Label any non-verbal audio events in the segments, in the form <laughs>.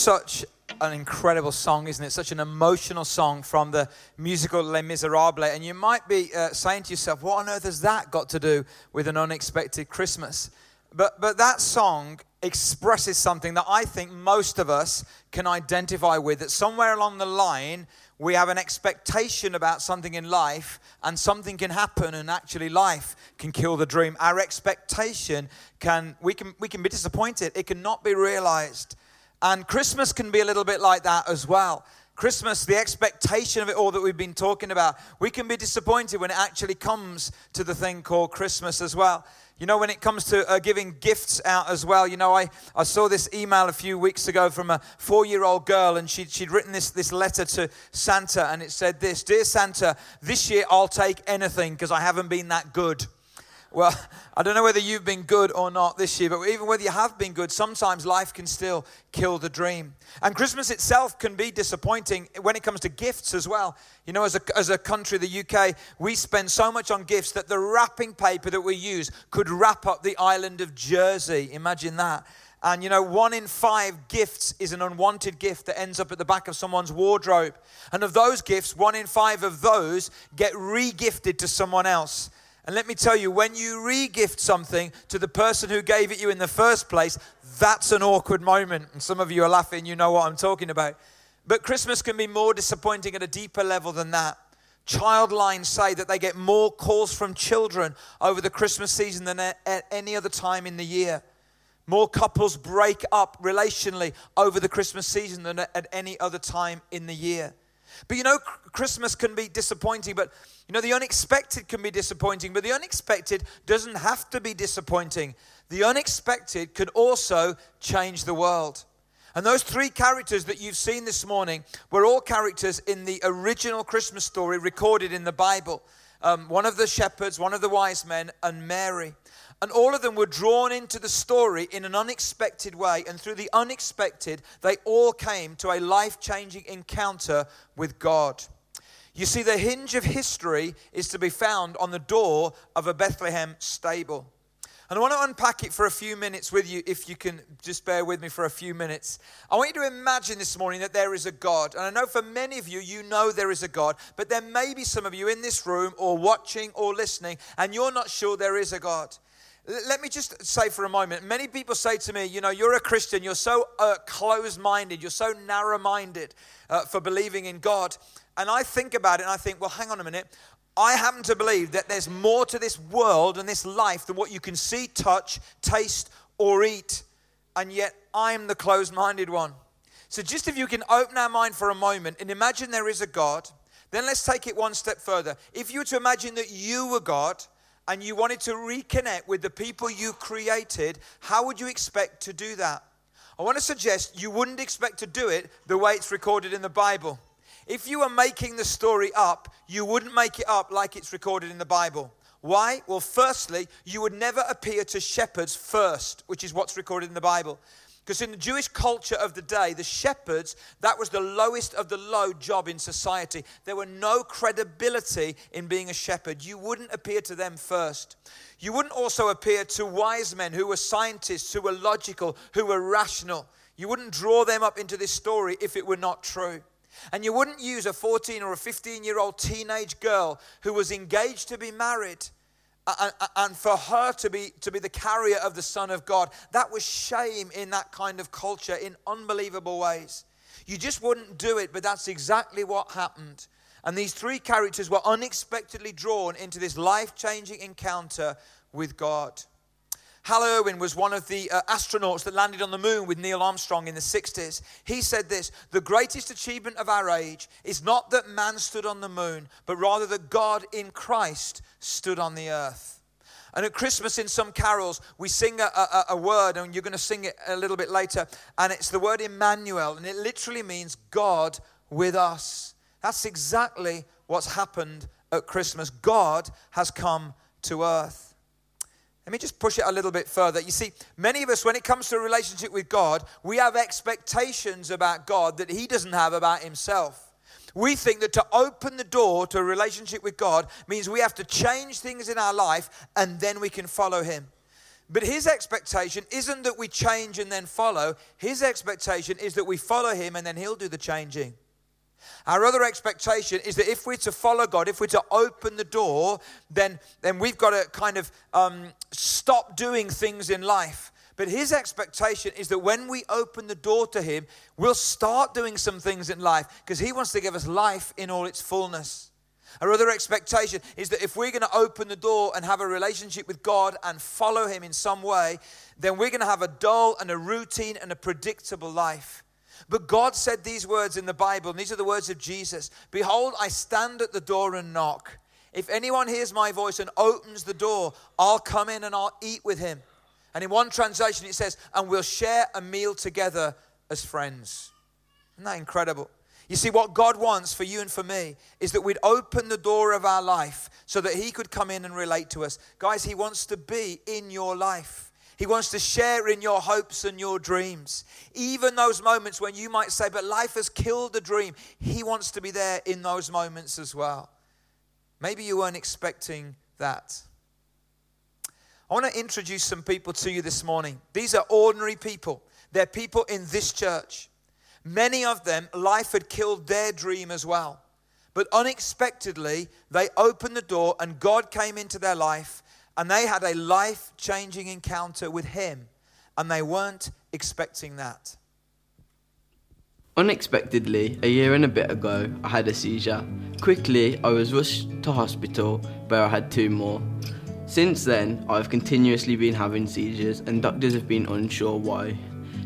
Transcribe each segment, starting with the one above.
such an incredible song, isn't it? Such an emotional song from the musical Les Miserables. And you might be uh, saying to yourself, what on earth has that got to do with an unexpected Christmas? But, but that song expresses something that I think most of us can identify with. That somewhere along the line, we have an expectation about something in life, and something can happen, and actually, life can kill the dream. Our expectation can, we can, we can be disappointed, it cannot be realized. And Christmas can be a little bit like that as well. Christmas, the expectation of it all that we've been talking about, we can be disappointed when it actually comes to the thing called Christmas as well. You know, when it comes to uh, giving gifts out as well, you know, I, I saw this email a few weeks ago from a four year old girl, and she'd, she'd written this, this letter to Santa, and it said this Dear Santa, this year I'll take anything because I haven't been that good. Well, <laughs> I don't know whether you've been good or not this year, but even whether you have been good, sometimes life can still kill the dream. And Christmas itself can be disappointing when it comes to gifts as well. You know, as a, as a country, the UK, we spend so much on gifts that the wrapping paper that we use could wrap up the island of Jersey. Imagine that. And you know, one in five gifts is an unwanted gift that ends up at the back of someone's wardrobe. And of those gifts, one in five of those get re gifted to someone else. And let me tell you, when you regift something to the person who gave it you in the first place, that's an awkward moment. And some of you are laughing, you know what I'm talking about. But Christmas can be more disappointing at a deeper level than that. Childline say that they get more calls from children over the Christmas season than at any other time in the year. More couples break up relationally over the Christmas season than at any other time in the year. But you know, Christmas can be disappointing, but you know, the unexpected can be disappointing, but the unexpected doesn't have to be disappointing. The unexpected could also change the world. And those three characters that you've seen this morning were all characters in the original Christmas story recorded in the Bible. Um, one of the shepherds, one of the wise men, and Mary. And all of them were drawn into the story in an unexpected way. And through the unexpected, they all came to a life changing encounter with God. You see, the hinge of history is to be found on the door of a Bethlehem stable. And I want to unpack it for a few minutes with you, if you can just bear with me for a few minutes. I want you to imagine this morning that there is a God. And I know for many of you, you know there is a God, but there may be some of you in this room or watching or listening, and you're not sure there is a God. Let me just say for a moment many people say to me, you know, you're a Christian, you're so uh, closed minded, you're so narrow minded uh, for believing in God. And I think about it and I think, well, hang on a minute. I happen to believe that there's more to this world and this life than what you can see, touch, taste, or eat. And yet I'm the closed minded one. So, just if you can open our mind for a moment and imagine there is a God, then let's take it one step further. If you were to imagine that you were God, and you wanted to reconnect with the people you created, how would you expect to do that? I want to suggest you wouldn't expect to do it the way it's recorded in the Bible. If you were making the story up, you wouldn't make it up like it's recorded in the Bible. Why? Well, firstly, you would never appear to shepherds first, which is what's recorded in the Bible. Because in the Jewish culture of the day, the shepherds, that was the lowest of the low job in society. There were no credibility in being a shepherd. You wouldn't appear to them first. You wouldn't also appear to wise men who were scientists, who were logical, who were rational. You wouldn't draw them up into this story if it were not true. And you wouldn't use a 14 or a 15 year old teenage girl who was engaged to be married and for her to be to be the carrier of the son of god. That was shame in that kind of culture in unbelievable ways. You just wouldn't do it but that's exactly what happened. And these three characters were unexpectedly drawn into this life-changing encounter with god Hal Irwin was one of the uh, astronauts that landed on the moon with Neil Armstrong in the 60s. He said this The greatest achievement of our age is not that man stood on the moon, but rather that God in Christ stood on the earth. And at Christmas, in some carols, we sing a, a, a, word, and you're going to sing it a little bit later. And it's the word Emmanuel, and it literally means God with us. That's exactly what's happened at Christmas. God has come to earth. Let me just push it a little bit further. You see, many of us, when it comes to a relationship with God, we have expectations about God that He doesn't have about Himself. We think that to open the door to a relationship with God means we have to change things in our life and then we can follow Him. But his expectation isn't that we change and then follow. His expectation is that we follow him and then he'll do the changing. Our other expectation is that if we're to follow God, if we're to open the door, then, then we've got to kind of um, stop doing things in life. But his expectation is that when we open the door to him, we'll start doing some things in life because he wants to give us life in all its fullness. Our other expectation is that if we're going to open the door and have a relationship with God and follow him in some way, then we're going to have a dull and a routine and a predictable life. But God said these words in the Bible, and these are the words of Jesus Behold, I stand at the door and knock. If anyone hears my voice and opens the door, I'll come in and I'll eat with him. And in one translation, it says, and we'll share a meal together as friends. Isn't that incredible? You see, what God wants for you and for me is that we'd open the door of our life so that He could come in and relate to us. Guys, He wants to be in your life. He wants to share in your hopes and your dreams. Even those moments when you might say, but life has killed the dream, He wants to be there in those moments as well. Maybe you weren't expecting that. I want to introduce some people to you this morning. These are ordinary people, they're people in this church. Many of them, life had killed their dream as well. But unexpectedly, they opened the door and God came into their life and they had a life changing encounter with Him, and they weren't expecting that. Unexpectedly, a year and a bit ago, I had a seizure. Quickly, I was rushed to hospital where I had two more. Since then, I've continuously been having seizures, and doctors have been unsure why.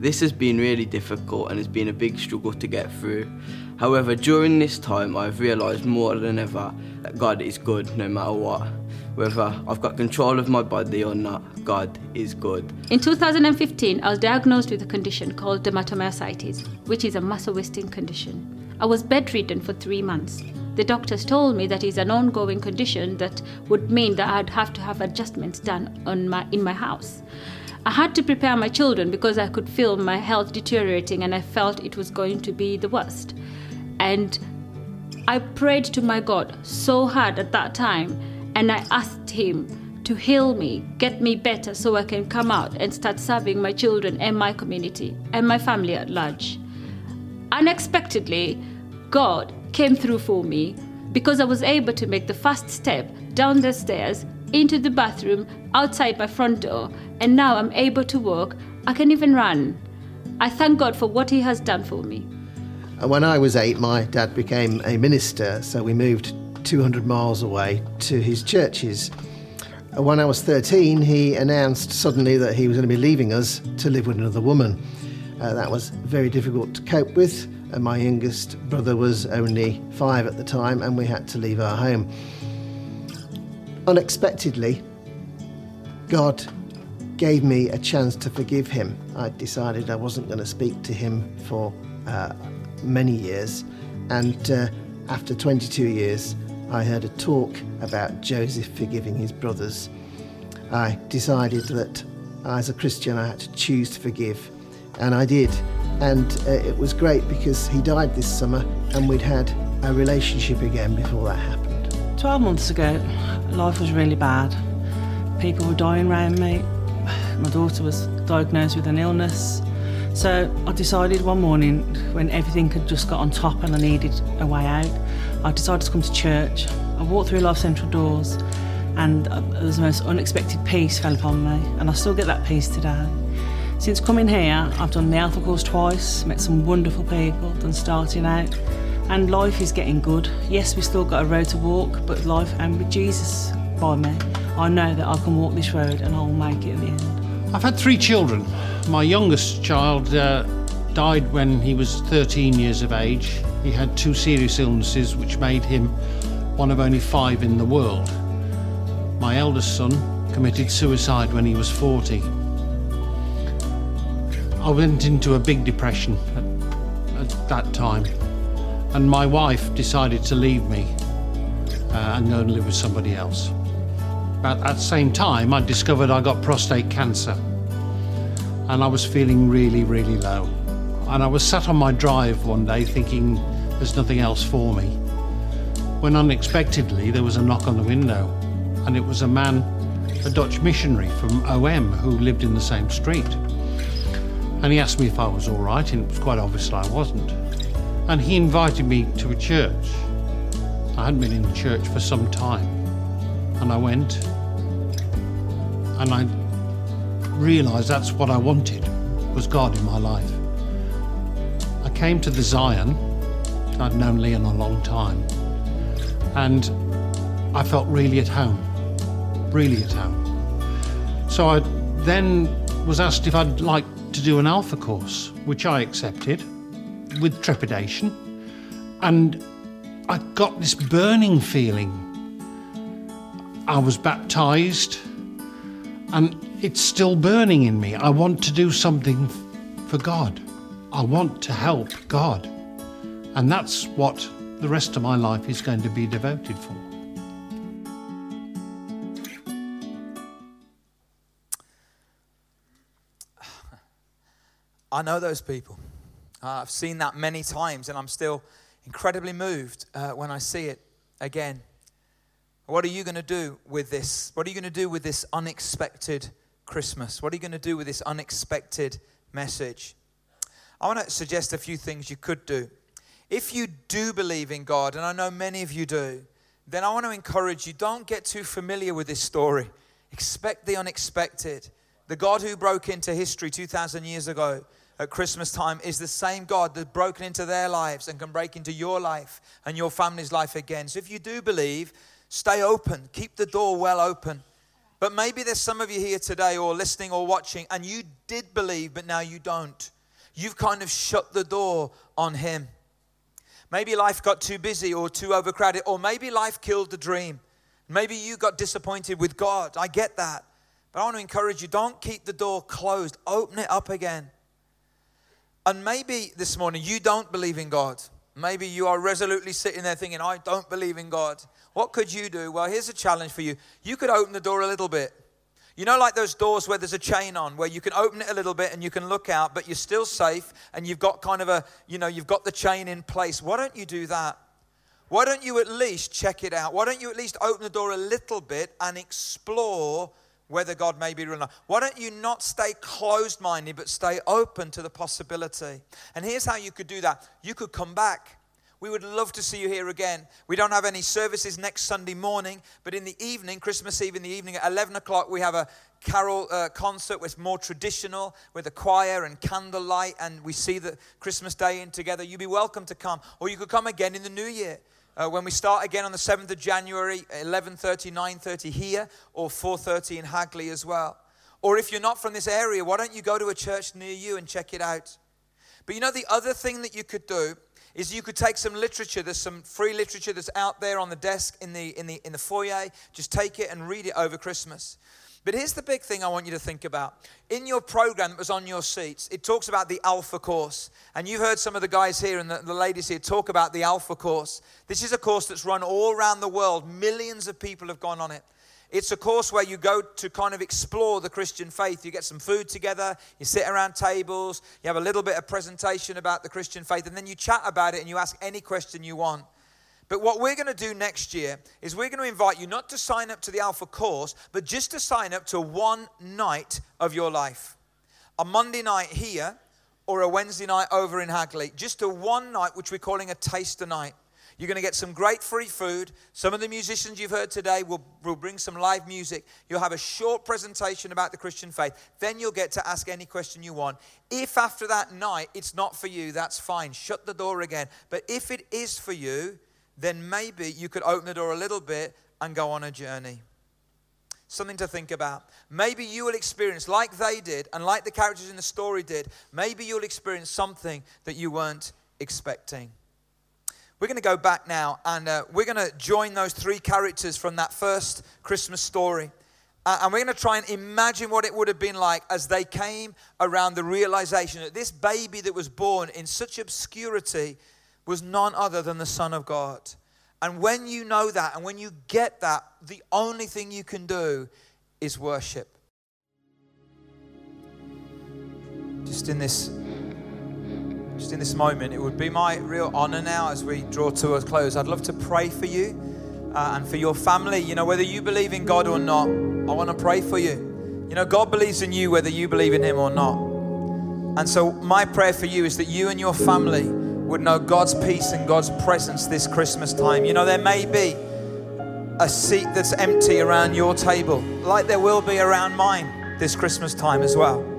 This has been really difficult and has been a big struggle to get through. However, during this time, I've realised more than ever that God is good no matter what whether I've got control of my body or not, God is good. In 2015, I was diagnosed with a condition called dermatomyositis, which is a muscle wasting condition. I was bedridden for three months. The doctors told me that it's an ongoing condition that would mean that I'd have to have adjustments done on my, in my house. I had to prepare my children because I could feel my health deteriorating and I felt it was going to be the worst. And I prayed to my God so hard at that time and I asked Him to heal me, get me better so I can come out and start serving my children and my community and my family at large. Unexpectedly, God came through for me because I was able to make the first step down the stairs into the bathroom outside my front door, and now I'm able to walk. I can even run. I thank God for what He has done for me. When I was eight, my dad became a minister, so we moved 200 miles away to his churches. When I was 13, he announced suddenly that he was going to be leaving us to live with another woman. Uh, that was very difficult to cope with. And my youngest brother was only five at the time, and we had to leave our home. Unexpectedly, God gave me a chance to forgive him. I decided I wasn't going to speak to him for uh, many years, and uh, after 22 years, I heard a talk about Joseph forgiving his brothers. I decided that as a Christian I had to choose to forgive, and I did. And uh, it was great because he died this summer and we'd had a relationship again before that happened. 12 months ago, life was really bad. People were dying around me. My daughter was diagnosed with an illness. So I decided one morning when everything had just got on top and I needed a way out, I decided to come to church. I walked through Life Central doors and uh, there was the most unexpected peace fell upon me and I still get that peace today. Since coming here, I've done the Alpha course twice, met some wonderful people, done starting out, and life is getting good. Yes, we've still got a road to walk, but life and with Jesus by me, I know that I can walk this road and I'll make it in the end. I've had three children. My youngest child uh, died when he was 13 years of age. He had two serious illnesses which made him one of only five in the world. My eldest son committed suicide when he was 40. I went into a big depression at, at that time, and my wife decided to leave me uh, and go and live with somebody else. But at the same time, I discovered I got prostate cancer, and I was feeling really, really low. And I was sat on my drive one day thinking there's nothing else for me. When unexpectedly there was a knock on the window, and it was a man a Dutch missionary from OM who lived in the same street. And he asked me if I was all right, and it was quite obvious I wasn't. And he invited me to a church. I hadn't been in the church for some time. And I went, and I realised that's what I wanted, was God in my life. Came to the Zion. I'd known Leon a long time. And I felt really at home. Really at home. So I then was asked if I'd like to do an Alpha course, which I accepted with trepidation. And I got this burning feeling. I was baptized, and it's still burning in me. I want to do something for God. I want to help God. And that's what the rest of my life is going to be devoted for. <sighs> I know those people. Uh, I've seen that many times, and I'm still incredibly moved uh, when I see it again. What are you going to do with this? What are you going to do with this unexpected Christmas? What are you going to do with this unexpected message? I want to suggest a few things you could do. If you do believe in God, and I know many of you do, then I want to encourage you don't get too familiar with this story. Expect the unexpected. The God who broke into history 2,000 years ago at Christmas time is the same God that's broken into their lives and can break into your life and your family's life again. So if you do believe, stay open, keep the door well open. But maybe there's some of you here today or listening or watching and you did believe, but now you don't. You've kind of shut the door on Him. Maybe life got too busy or too overcrowded, or maybe life killed the dream. Maybe you got disappointed with God. I get that. But I want to encourage you don't keep the door closed, open it up again. And maybe this morning you don't believe in God. Maybe you are resolutely sitting there thinking, I don't believe in God. What could you do? Well, here's a challenge for you. You could open the door a little bit. You know, like those doors where there's a chain on, where you can open it a little bit and you can look out, but you're still safe and you've got kind of a, you know, you've got the chain in place. Why don't you do that? Why don't you at least check it out? Why don't you at least open the door a little bit and explore whether God may be real or not. Why don't you not stay closed minded, but stay open to the possibility? And here's how you could do that you could come back. We would love to see you here again. We don't have any services next Sunday morning, but in the evening, Christmas Eve in the evening at 11 o'clock, we have a carol uh, concert with more traditional, with a choir and candlelight, and we see the Christmas Day in together. You'd be welcome to come, or you could come again in the new year. Uh, when we start again on the 7th of January, 11.30, 9.30 here, or 4.30 in Hagley as well. Or if you're not from this area, why don't you go to a church near you and check it out? But you know, the other thing that you could do is you could take some literature. There's some free literature that's out there on the desk in the, in the, in the foyer. Just take it and read it over Christmas. But here's the big thing I want you to think about. In your program that was on your seats, it talks about the Alpha course. And you've heard some of the guys here and the, the, ladies here talk about the Alpha course. This is a course that's run all around the world, millions of people have gone on it. It's a course where you go to kind of explore the Christian faith. You get some food together, you sit around tables, you have a little bit of presentation about the Christian faith, and then you chat about it and you ask any question you want. But what we're going to do next year is we're going to invite you not to sign up to the Alpha course, but just to sign up to one night of your life. A Monday night here or a Wednesday night over in Hagley. Just a one night, which we're calling a taster night. You're going to get some great free food. Some of the musicians you've heard today will, will bring some live music. You'll have a short presentation about the Christian faith. Then you'll get to ask any question you want. If after that night it's not for you, that's fine. Shut the door again. But if it is for you, then maybe you could open the door a little bit and go on a journey. Something to think about. Maybe you will experience, like they did, and like the characters in the story did, maybe you'll experience something that you weren't expecting. We're going to go back now and uh, we're going to join those three characters from that first Christmas story. Uh, and we're going to try and imagine what it would have been like as they came around the realization that this baby that was born in such obscurity was none other than the Son of God. And when you know that and when you get that, the only thing you can do is worship. Just in this just in this moment, it would be my real honor now as we draw to a close. I'd love to pray for you uh, and for your family. You know, whether you believe in God or not, I want to pray for you. You know, God believes in you whether you believe in Him or not. And so, my prayer for you is that you and your family would know God's peace and God's presence this Christmas time. You know, there may be a seat that's empty around your table, like there will be around mine this Christmas time as well.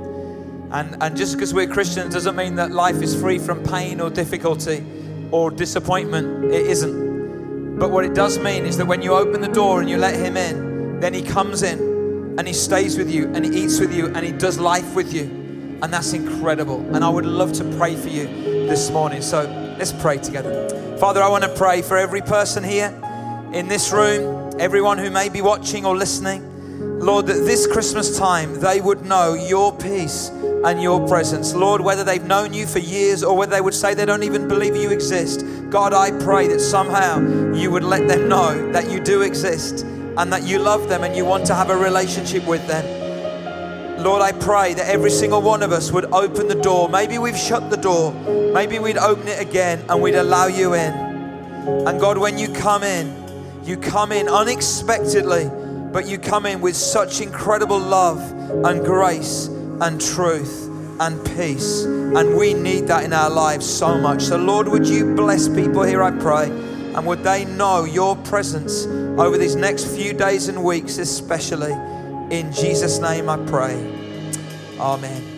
And, and just because we're Christians doesn't mean that life is free from pain or difficulty or disappointment. It isn't. But what it does mean is that when you open the door and you let Him in, then He comes in and He stays with you and He eats with you and He does life with you. And that's incredible. And I would love to pray for you this morning. So let's pray together. Father, I want to pray for every person here in this room, everyone who may be watching or listening. Lord, that this Christmas time they would know your peace and your presence. Lord, whether they've known you for years or whether they would say they don't even believe you exist, God, I pray that somehow you would let them know that you do exist and that you love them and you want to have a relationship with them. Lord, I pray that every single one of us would open the door. Maybe we've shut the door. Maybe we'd open it again and we'd allow you in. And God, when you come in, you come in unexpectedly, but you come in with such incredible love and grace and truth and peace. And we need that in our lives so much. So, Lord, would you bless people here, I pray, and would they know your presence over these next few days and weeks, especially. In Jesus' name I pray. Amen.